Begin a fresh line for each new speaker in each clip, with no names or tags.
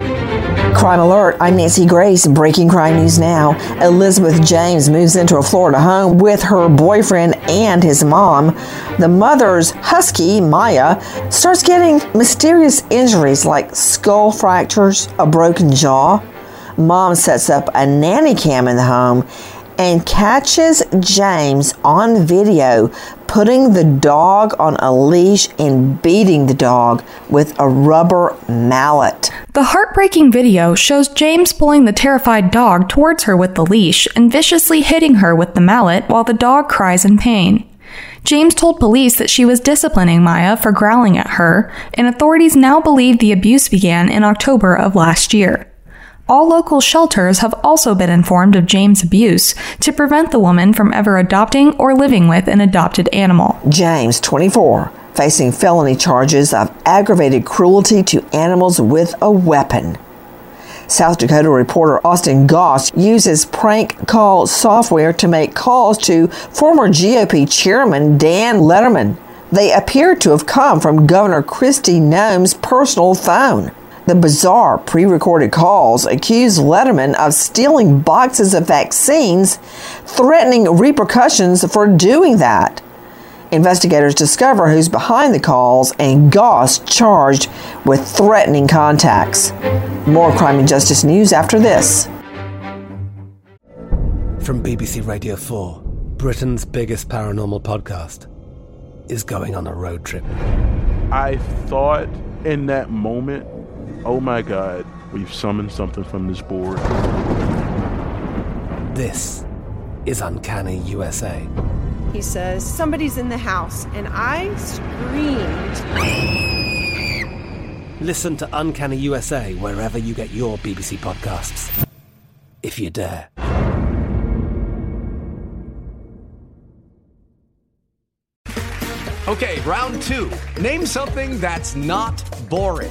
Crime Alert, I'm Nancy Grace. Breaking crime news now. Elizabeth James moves into a Florida home with her boyfriend and his mom. The mother's husky, Maya, starts getting mysterious injuries like skull fractures, a broken jaw. Mom sets up a nanny cam in the home and catches James on video putting the dog on a leash and beating the dog with a rubber mallet.
The heartbreaking video shows James pulling the terrified dog towards her with the leash and viciously hitting her with the mallet while the dog cries in pain. James told police that she was disciplining Maya for growling at her, and authorities now believe the abuse began in October of last year. All local shelters have also been informed of James' abuse to prevent the woman from ever adopting or living with an adopted animal.
James, 24, facing felony charges of aggravated cruelty to animals with a weapon. South Dakota reporter Austin Goss uses prank call software to make calls to former GOP chairman Dan Lederman. They appear to have come from Governor Kristi Noem's personal phone. The bizarre pre recorded calls accuse Lederman of stealing boxes of vaccines, threatening repercussions for doing that. Investigators discover who's behind the calls and Goss charged with threatening contacts. More crime and justice news after this.
From BBC Radio 4, Britain's biggest paranormal podcast is going on a road trip.
I thought in that moment, oh my God, we've summoned something from this board.
This is Uncanny USA.
He says, Somebody's in the house, and I screamed.
Listen to Uncanny USA wherever you get your BBC podcasts, if you dare.
Okay, round two. Name something that's not boring.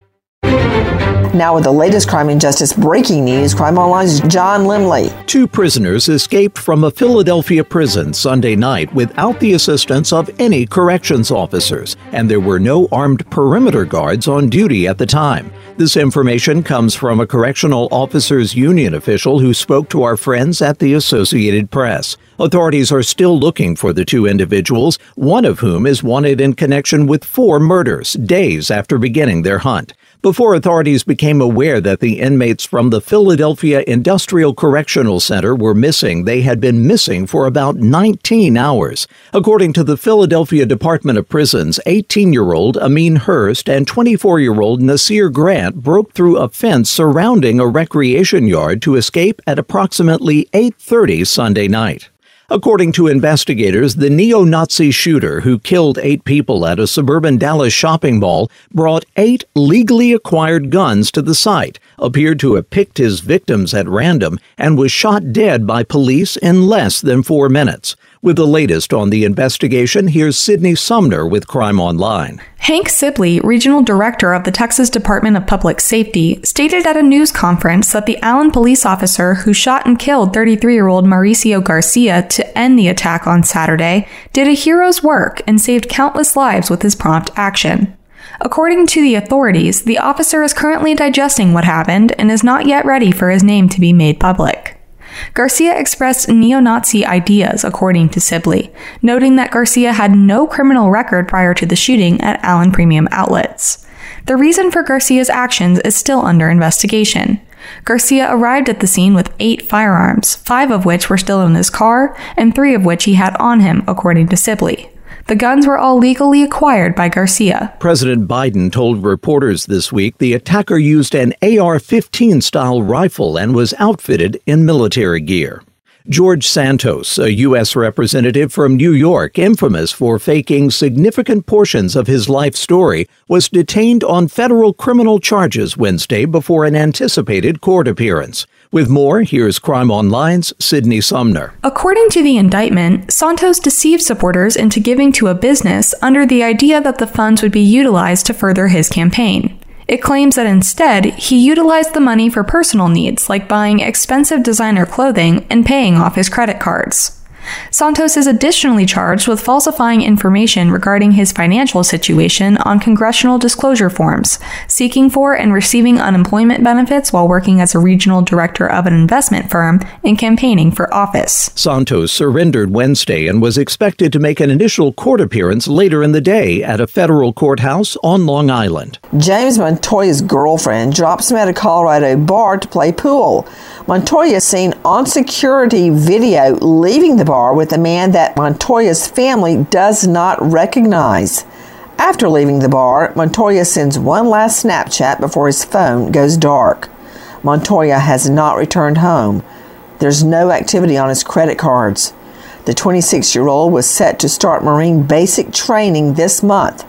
Now, with the latest crime and justice breaking news, Crime Online's John Limley.
Two prisoners escaped from a Philadelphia prison Sunday night without the assistance of any corrections officers, and there were no armed perimeter guards on duty at the time. This information comes from a correctional officers union official who spoke to our friends at the Associated Press. Authorities are still looking for the two individuals, one of whom is wanted in connection with four murders days after beginning their hunt. Before authorities became aware that the inmates from the Philadelphia Industrial Correctional Center were missing, they had been missing for about 19 hours. According to the Philadelphia Department of Prisons, 18 year old Ameen Hurst and 24 year old Nasir Grant broke through a fence surrounding a recreation yard to escape at approximately 8.30 Sunday night. According to investigators, the neo Nazi shooter who killed eight people at a suburban Dallas shopping mall brought eight legally acquired guns to the site, appeared to have picked his victims at random, and was shot dead by police in less than four minutes. With the latest on the investigation, here's Sydney Sumner with Crime Online.
Hank Sibley, regional director of the Texas Department of Public Safety, stated at a news conference that the Allen police officer who shot and killed 33 year old Mauricio Garcia to end the attack on Saturday did a hero's work and saved countless lives with his prompt action. According to the authorities, the officer is currently digesting what happened and is not yet ready for his name to be made public. Garcia expressed neo Nazi ideas, according to Sibley, noting that Garcia had no criminal record prior to the shooting at Allen Premium Outlets. The reason for Garcia's actions is still under investigation. Garcia arrived at the scene with eight firearms, five of which were still in his car, and three of which he had on him, according to Sibley. The guns were all legally acquired by Garcia.
President Biden told reporters this week the attacker used an AR 15 style rifle and was outfitted in military gear. George Santos, a U.S. representative from New York, infamous for faking significant portions of his life story, was detained on federal criminal charges Wednesday before an anticipated court appearance. With more, here's Crime Online's Sydney Sumner.
According to the indictment, Santos deceived supporters into giving to a business under the idea that the funds would be utilized to further his campaign. It claims that instead, he utilized the money for personal needs like buying expensive designer clothing and paying off his credit cards. Santos is additionally charged with falsifying information regarding his financial situation on congressional disclosure forms, seeking for and receiving unemployment benefits while working as a regional director of an investment firm, and campaigning for office.
Santos surrendered Wednesday and was expected to make an initial court appearance later in the day at a federal courthouse on Long Island.
James Montoya's girlfriend drops him at a Colorado bar to play pool. Montoya is seen on security video leaving the bar with a man that Montoya's family does not recognize. After leaving the bar, Montoya sends one last Snapchat before his phone goes dark. Montoya has not returned home. There's no activity on his credit cards. The 26 year old was set to start Marine basic training this month.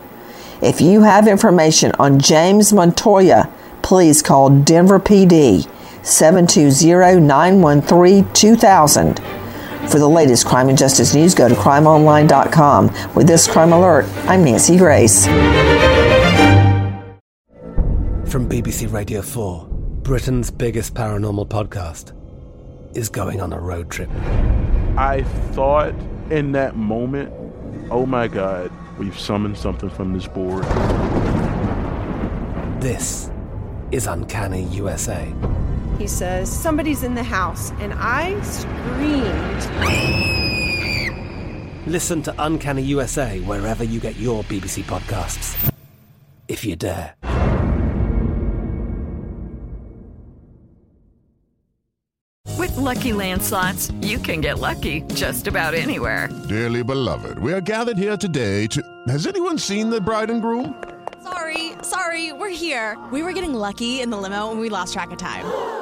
If you have information on James Montoya, please call Denver PD 720 913 2000. For the latest crime and justice news, go to crimeonline.com. With this crime alert, I'm Nancy Grace.
From BBC Radio 4, Britain's biggest paranormal podcast is going on a road trip.
I thought in that moment, oh my God, we've summoned something from this board.
This is Uncanny USA.
He says, Somebody's in the house, and I screamed.
Listen to Uncanny USA wherever you get your BBC podcasts, if you dare.
With Lucky Land slots, you can get lucky just about anywhere.
Dearly beloved, we are gathered here today to. Has anyone seen the bride and groom?
Sorry, sorry, we're here. We were getting lucky in the limo and we lost track of time.